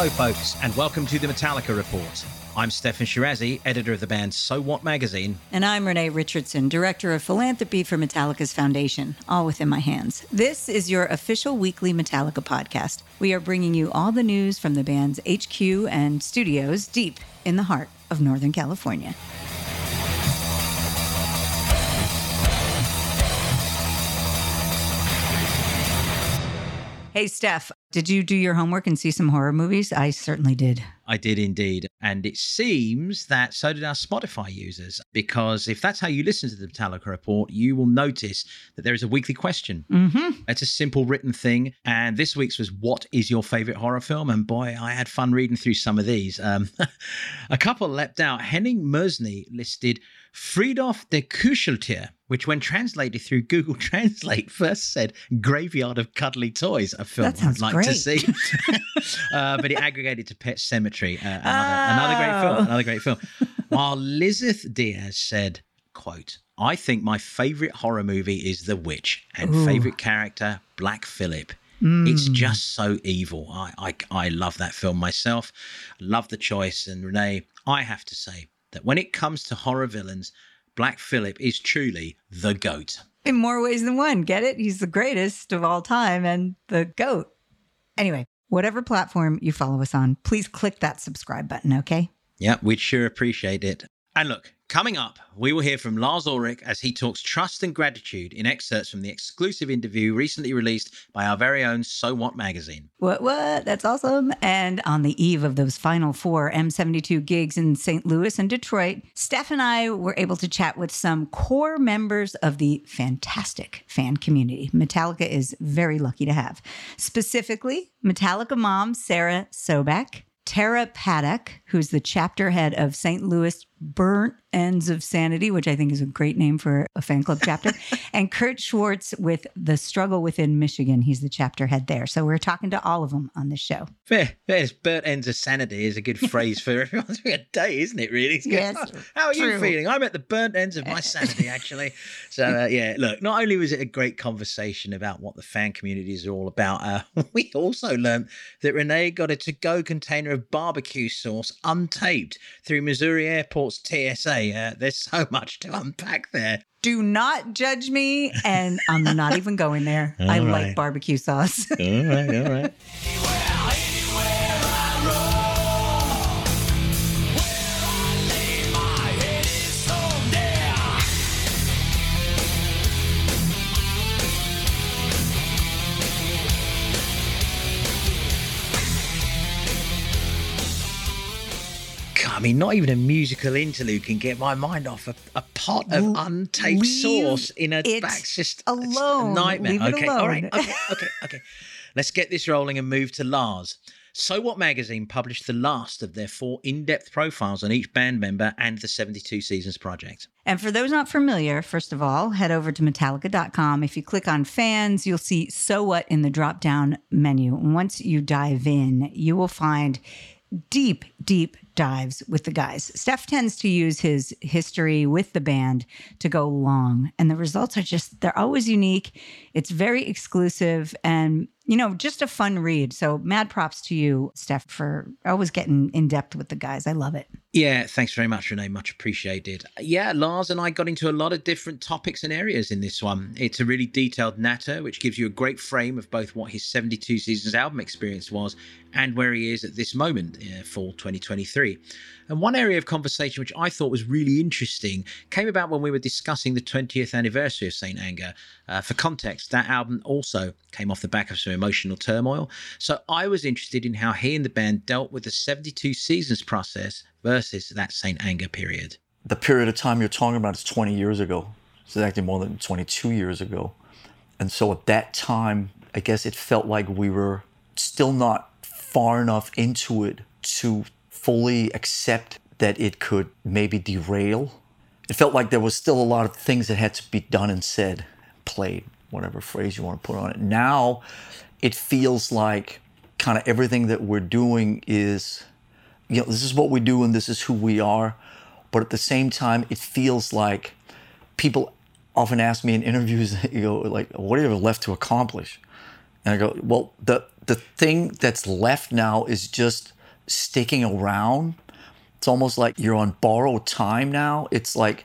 Hello, folks, and welcome to the Metallica Report. I'm Steffan Chirazi, editor of the band So What magazine. And I'm Renee Richardson, director of philanthropy for Metallica's foundation, all within my hands. This is your official weekly Metallica podcast. We are bringing you all the news from the band's HQ and studios deep in the heart of Northern California. Hey, Steff, did you do your homework and see some horror movies? I certainly did. I did indeed. And it seems that so did our Spotify users, because if that's how you listen to the Metallica Report, you will notice that there is a weekly question. Mm-hmm. It's a simple written thing. And this week's was, What is your favorite horror film? And boy, I had fun reading through some of these. Um, a couple leapt out. Henning Mersney listed Friedhof der Kuscheltier, which, when translated through Google Translate, first said Graveyard of Cuddly Toys, a film I'd like great. to see. uh, but it aggregated to Pet Sematary, uh, another, another great film. Oh. Another great film. While Lizeth Diaz said, "quote I think my favorite horror movie is The Witch, and Ooh. favorite character Black Phillip." Mm. It's just so evil. I, I I love that film myself. Love the choice. And Renee, I have to say that when it comes to horror villains, Black Phillip is truly the goat. In more ways than one. Get it? He's the greatest of all time and the GOAT. Anyway, whatever platform you follow us on, please click that subscribe button, okay? Yeah, we'd sure appreciate it. And look, coming up, we will hear from Lars Ulrich as he talks trust and gratitude in excerpts from the exclusive interview recently released by our very own So What magazine. What, what? That's awesome. And on the eve of those final four M72 gigs in St. Louis and Detroit, Steff and I were able to chat with some core members of the fantastic fan community Metallica is very lucky to have. Specifically, Metallica mom, Sarah Sobeck. Tara Paddock, who's the chapter head of St. Louis Burnt Ends of Sanity, which I think is a great name for a fan club chapter, and Kurt Schwarz with The Struggle Within Michigan. He's the chapter head there. So we're talking to all of them on this show. Fair, fairness, burnt ends of sanity is a good phrase for everyone's a day, isn't it? Really? It's good. Yes, How are you feeling? I'm at the burnt ends of my sanity, actually. So uh, yeah, look. Not only was it a great conversation about what the fan communities are all about, uh, we also learned that Renee got a to-go container of barbecue sauce untaped through Missouri TSA. Uh, there's so much to unpack there. Do not judge me, and I'm not even going there. I All like barbecue sauce. All right, all right. I mean, not even a musical interlude can get my mind off a, a pot of untaped sauce in a back just alone. a nightmare. Leave okay, all right, okay, okay, okay. Let's get this rolling and move to Lars. So What magazine published the last of their four in-depth profiles on each band member and the 72 Seasons project. And for those not familiar, first of all, head over to Metallica.com. If you click on fans, you'll see So What in the drop down menu. And once you dive in, you will find deep, deep dives with the guys. Steff tends to use his history with the band to go long, and the results are just, they're always unique. It's very exclusive. And you know, just a fun read. So mad props to you, Steff, for always getting in depth with the guys. I love it. Yeah, thanks very much, Renee. Much appreciated. Yeah, Lars and I got into a lot of different topics and areas in this one. It's a really detailed natter, which gives you a great frame of both what his 72 Seasons album experience was and where he is at this moment, uh, fall 2023. And one area of conversation which I thought was really interesting came about when we were discussing the 20th anniversary of St. Anger. Uh, for context, that album also came off the back of some emotional turmoil. So I was interested in how he and the band dealt with the 72 Seasons process versus that St. Anger period. The period of time you're talking about is 20 years ago. It's actually more than 22 years ago. And so at that time, I guess it felt like we were still not far enough into it to fully accept that it could maybe derail. It felt like there was still a lot of things that had to be done and said, played, whatever phrase you want to put on it. Now it feels like kind of everything that we're doing is, you know, this is what we do and this is who we are. But at the same time, it feels like people often ask me in interviews, you know, like, what do you have left to accomplish? And I go, well, the the thing that's left now is just sticking around. It's almost like you're on borrowed time now. It's like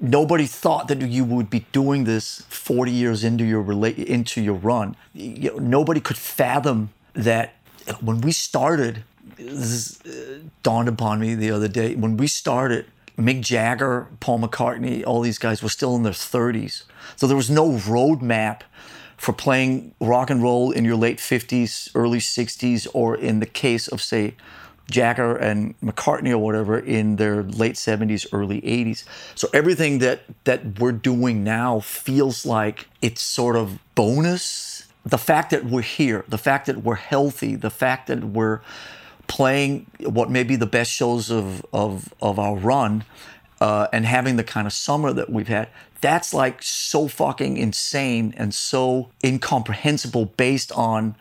nobody thought that you would be doing this 40 years into your rela- into your run. You know, nobody could fathom that when we started. This uh, dawned upon me the other day. When we started, Mick Jagger, Paul McCartney, all these guys were still in their 30s. So there was no roadmap for playing rock and roll in your late 50s, early 60s, or in the case of, say, Jagger and McCartney or whatever in their late 70s, early 80s. So everything that that we're doing now feels like it's sort of bonus. The fact that we're here, the fact that we're healthy, the fact that we're playing what may be the best shows of of, of our run uh, and having the kind of summer that we've had, that's like so fucking insane and so incomprehensible based on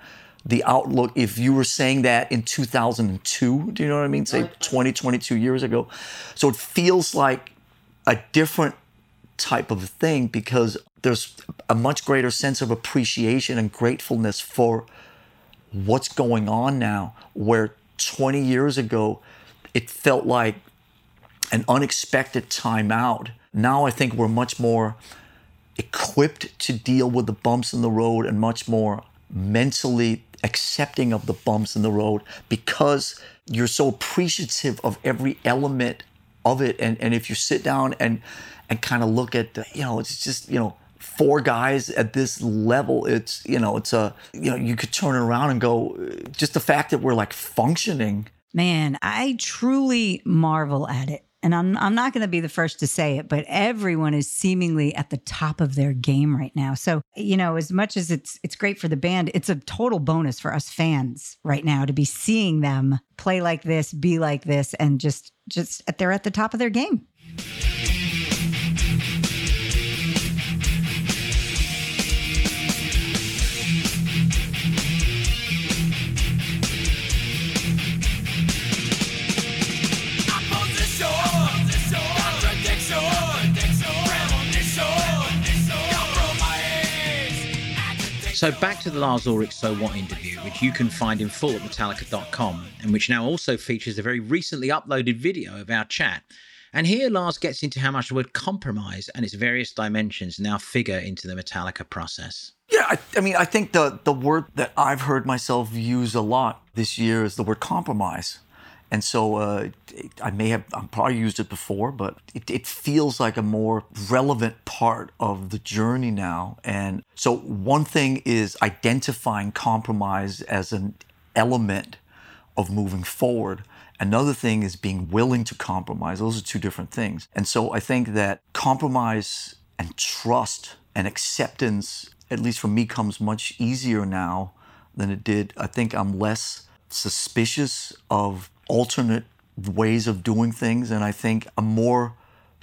the outlook if you were saying that in 2002 do you know what i mean? Say 20 22 years ago. So it feels like a different type of thing because there's a much greater sense of appreciation and gratefulness for what's going on now where 20 years ago it felt like an unexpected timeout now i think we're much more equipped to deal with the bumps in the road and much more mentally accepting of the bumps in the road because you're so appreciative of every element of it and and if you sit down and and kind of look at the, you know it's just you know four guys at this level it's you know it's a you know you could turn around and go just the fact that we're like functioning Man, I truly marvel at it. And I'm I'm not going to be the first to say it, but everyone is seemingly at the top of their game right now. So, you know, as much as it's it's great for the band, it's a total bonus for us fans right now to be seeing them play like this, be like this and just just they're at the top of their game. So back to the Lars Ulrich So What interview, which you can find in full at Metallica.com, and which now also features a very recently uploaded video of our chat. And here Lars gets into how much the word compromise and its various dimensions now figure into the Metallica process. Yeah, I, I, mean, I think the the word that I've heard myself use a lot this year is the word compromise. And so uh, I may have, I've probably used it before, but it, it, feels like a more relevant part of the journey now. And so one thing is identifying compromise as an element of moving forward. Another thing is being willing to compromise. Those are two different things. And so I think that compromise and trust and acceptance, at least for me, comes much easier now than it did. I think I'm less suspicious of alternate ways of doing things. And I think I'm more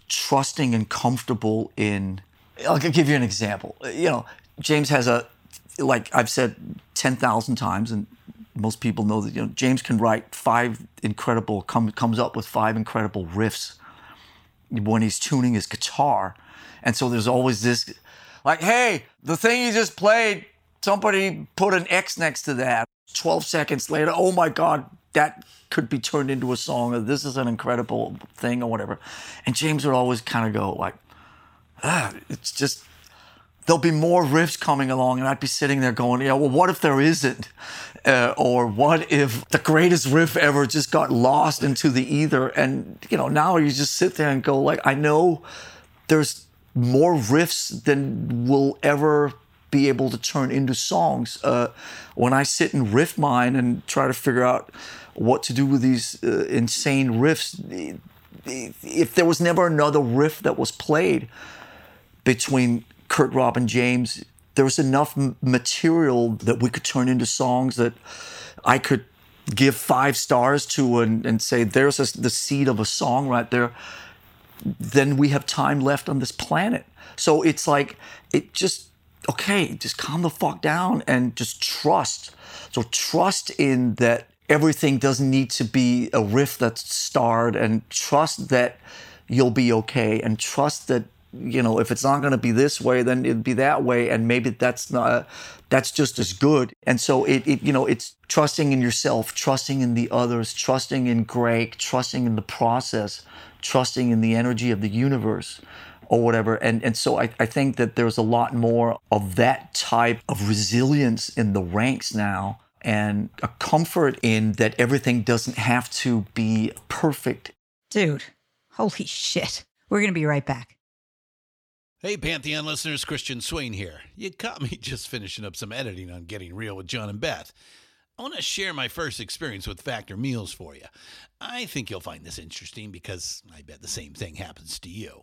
trusting and comfortable in. I'll give you an example. You know, James has a, like I've said 10,000 times, and most people know that, you know, James can write five incredible, come, comes up with five incredible riffs when he's tuning his guitar. And so there's always this, like, hey, the thing you just played Somebody put an X next to that. 12 seconds later, oh my God, that could be turned into a song, or this is an incredible thing, or whatever. And James would always kind of go, like, ah, it's just, there'll be more riffs coming along, and I'd be sitting there going, yeah, well, what if there isn't? Uh, or what if the greatest riff ever just got lost into the ether? And, you know, now you just sit there and go, like, I know there's more riffs than will ever be able to turn into songs. Uh, when I sit and riff mine and try to figure out what to do with these uh, insane riffs, if there was never another riff that was played between Kirk, Rob, and James, there was enough material that we could turn into songs that I could give five stars to and, and say, there's a, the seed of a song right there. Then we have time left on this planet. So it's like, it just, okay, just calm the fuck down and just trust. So trust in that everything doesn't need to be a riff that's starred and trust that you'll be okay and trust that you know if it's not going to be this way then it'd be that way and maybe that's not that's just as good. And so it, it you know it's trusting in yourself trusting in the others trusting in greg trusting in the process trusting in the energy of the universe or whatever. And and so I, I think that there's a lot more of that type of resilience in the ranks now and a comfort in that everything doesn't have to be perfect. Dude, holy shit. We're going to be right back. Hey, Pantheon listeners, Christian Swain here. You caught me just finishing up some editing on Getting Real with John and Beth. I want to share my first experience with Factor Meals for you. I think you'll find this interesting because I bet the same thing happens to you.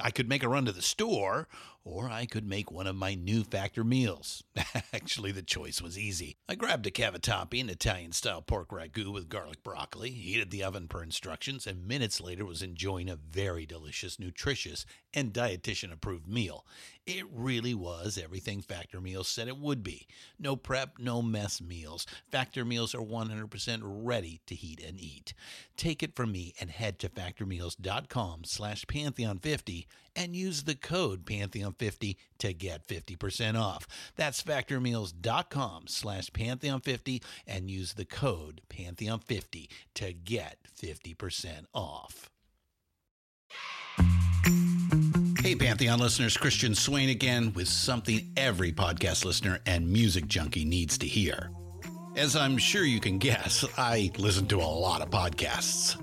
I could make a run to the store, or I could make one of my new factor meals. Actually, the choice was easy. I grabbed a cavatappi, an Italian style pork ragu with garlic broccoli, heated the oven per instructions, and minutes later was enjoying a very delicious, nutritious, and dietitian approved meal. It really was everything Factor Meals said it would be. No prep, no mess meals. Factor Meals are 100% ready to heat and eat. Take it from me and head to factormeals.com slash pantheon50 and use the code Pantheon50 to get 50% off. That's factormeals.com slash Pantheon50 and use the code Pantheon50 to get 50% off. Hey, Pantheon listeners, Christian Swain again with something every podcast listener and music junkie needs to hear. As I'm sure you can guess, I listen to a lot of podcasts.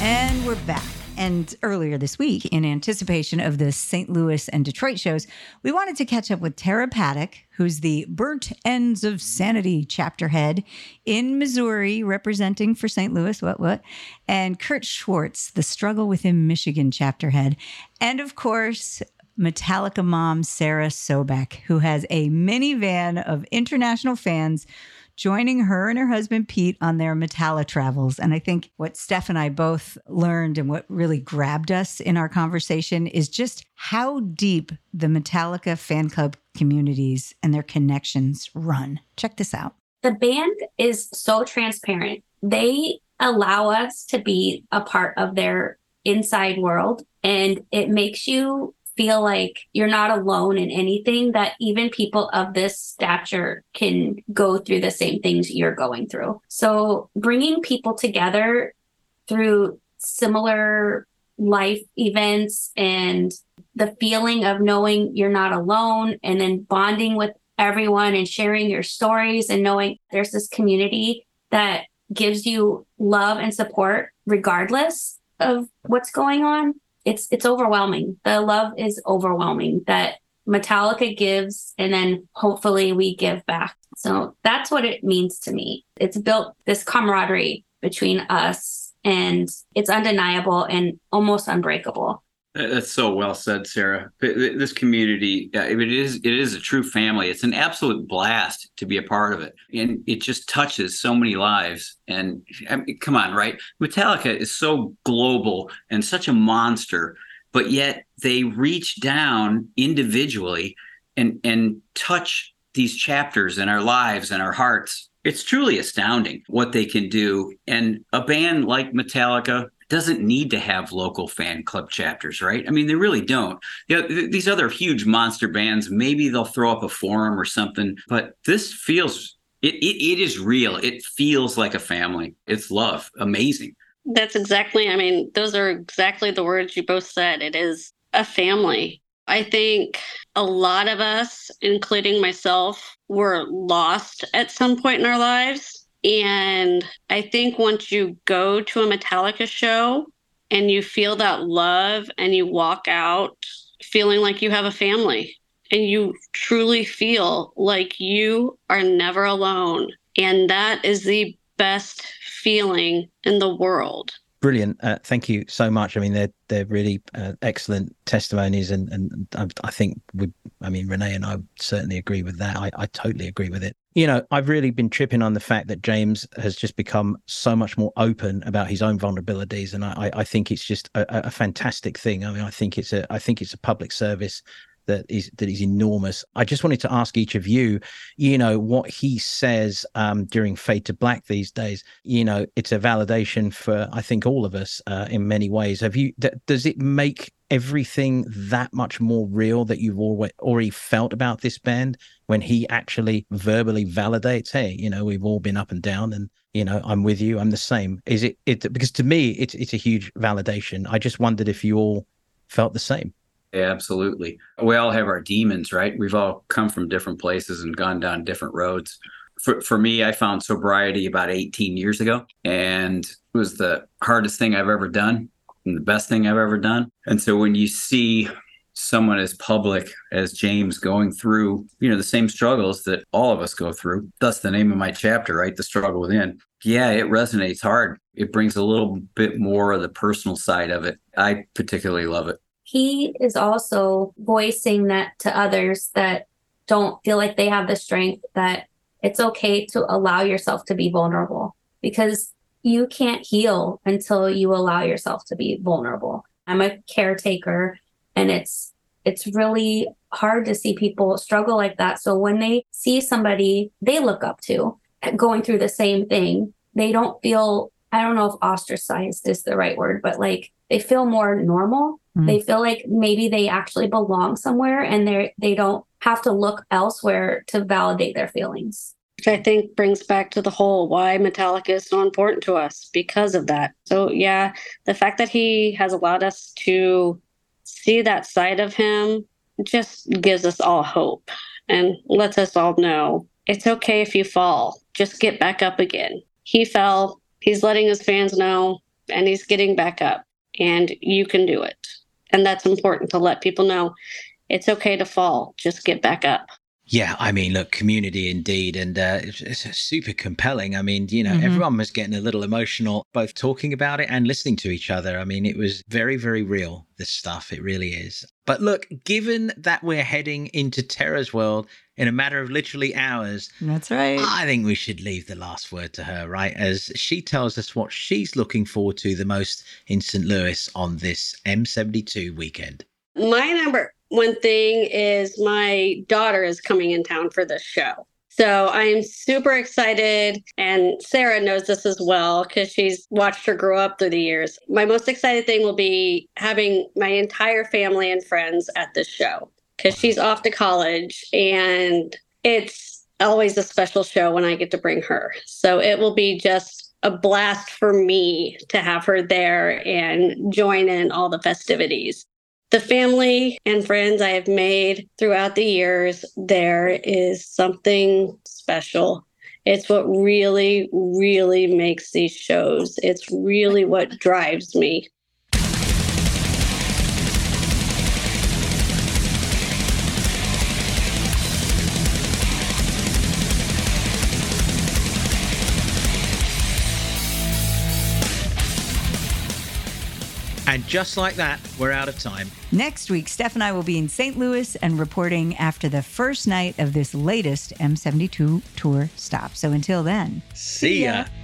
And we're back. And earlier this week, in anticipation of the St. Louis and Detroit shows, we wanted to catch up with Tara Paddock, who's the Burnt Ends of Sanity chapter head in Missouri, representing for St. Louis, what, what, and Kurt Schwarz, the Struggle Within Michigan chapter head. And of course, Metallica mom Sarah Sobeck, who has a minivan of international fans joining her and her husband Pete on their Metallica travels. And I think what Steff and I both learned and what really grabbed us in our conversation is just how deep the Metallica fan club communities and their connections run. Check this out. The band is so transparent. They allow us to be a part of their inside world and it makes you feel like you're not alone in anything that even people of this stature can go through the same things you're going through. So bringing people together through similar life events and the feeling of knowing you're not alone and then bonding with everyone and sharing your stories and knowing there's this community that gives you love and support regardless of what's going on it's it's overwhelming. The love is overwhelming that Metallica gives and then hopefully we give back. So that's what it means to me. It's built this camaraderie between us and it's undeniable and almost unbreakable. That's so well said, Sarah. This community, it is it is a true family. It's an absolute blast to be a part of it, and it just touches so many lives. And I mean, come on, right? Metallica is so global and such a monster, but yet they reach down individually and and touch these chapters in our lives and our hearts. It's truly astounding what they can do. And a band like Metallica doesn't need to have local fan club chapters, right? I mean, they really don't. You know, th- these other huge monster bands, maybe they'll throw up a forum or something, but this feels it, it, it is real. It feels like a family. It's love. Amazing. That's exactly, I mean, those are exactly the words you both said. It is a family. I think a lot of us, including myself, were lost at some point in our lives and I think once you go to a Metallica show and you feel that love and you walk out feeling like you have a family and you truly feel like you are never alone. And that is the best feeling in the world brilliant. Uh, thank you so much. I mean, they're they're really uh, excellent testimonies, and and I, I, think we, I mean, Renee and I certainly agree with that. I, I totally agree with it you know, I've really been tripping on the fact that James has just become so much more open about his own vulnerabilities, and I, I think it's just a, a fantastic thing. I mean, I think it's a, I think it's a public service that is that is enormous. I just wanted to ask each of you, you know, what he says um, during Fade to Black these days. You know, it's a validation for I think all of us uh, in many ways. Have you? Th- does it make everything that much more real that you've already felt about this band when he actually verbally validates hey you know we've all been up and down and you know i'm with you i'm the same. Is it it because to me it's it's a huge validation. I just wondered if you all felt the same. Yeah, absolutely. We all have our demons right? We've all come from different places and gone down different roads. For, for me i found sobriety about 18 years ago and it was the hardest thing i've ever done and the best thing I've ever done. And so when you see someone as public as James going through, you know, the same struggles that all of us go through, that's the name of my chapter, right? The struggle within. Yeah, it resonates hard. It brings a little bit more of the personal side of it. I particularly love it. He is also voicing that to others that don't feel like they have the strength that it's okay to allow yourself to be vulnerable because you can't heal until you allow yourself to be vulnerable. I'm a caretaker and it's it's really hard to see people struggle like that. So when they see somebody they look up to going through the same thing, they don't feel I don't know if ostracized is the right word, but like they feel more normal. Mm. They feel like maybe they actually belong somewhere and they they don't have to look elsewhere to validate their feelings which I think brings back to the whole why Metallica is so important to us because of that. So, yeah, the fact that he has allowed us to see that side of him just gives us all hope and lets us all know it's okay if you fall, just get back up again. He fell, he's letting his fans know, and he's getting back up, and you can do it. And that's important to let people know it's okay to fall, just get back up. Yeah, I mean, look, community indeed, and uh, it's, it's, super compelling. I mean, you know, mm-hmm. everyone was getting a little emotional, both talking about it and listening to each other. I mean, it was very, very real. This stuff, it really is. But look, given that we're heading into Tara's world in a matter of literally hours, that's right. I think we should leave the last word to her, right? As she tells us what she's looking forward to the most in St. Louis on this M72 weekend. My number one thing is my daughter is coming in town for this show. So I'm super excited. And Sarah knows this as well because she's watched her grow up through the years. My most excited thing will be having my entire family and friends at this show because she's off to college and it's always a special show when I get to bring her. So it will be just a blast for me to have her there and join in all the festivities the family and friends I have made throughout the years, there is something special. It's what really, really makes these shows. It's really what drives me. And just like that, we're out of time. Next week, Steff and I will be in St. Louis and reporting after the first night of this latest M72 tour stop. So until then, see ya. See ya.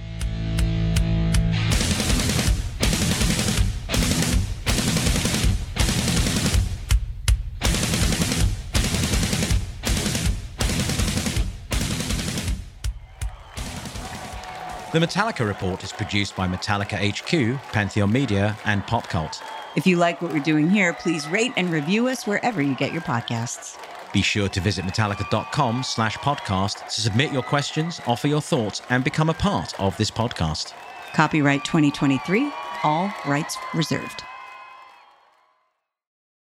The Metallica Report is produced by Metallica HQ, Pantheon Media, and Pop Cult. If you like what we're doing here, please rate and review us wherever you get your podcasts. Be sure to visit metallica.com slash podcast to submit your questions, offer your thoughts, and become a part of this podcast. Copyright 2023, all rights reserved.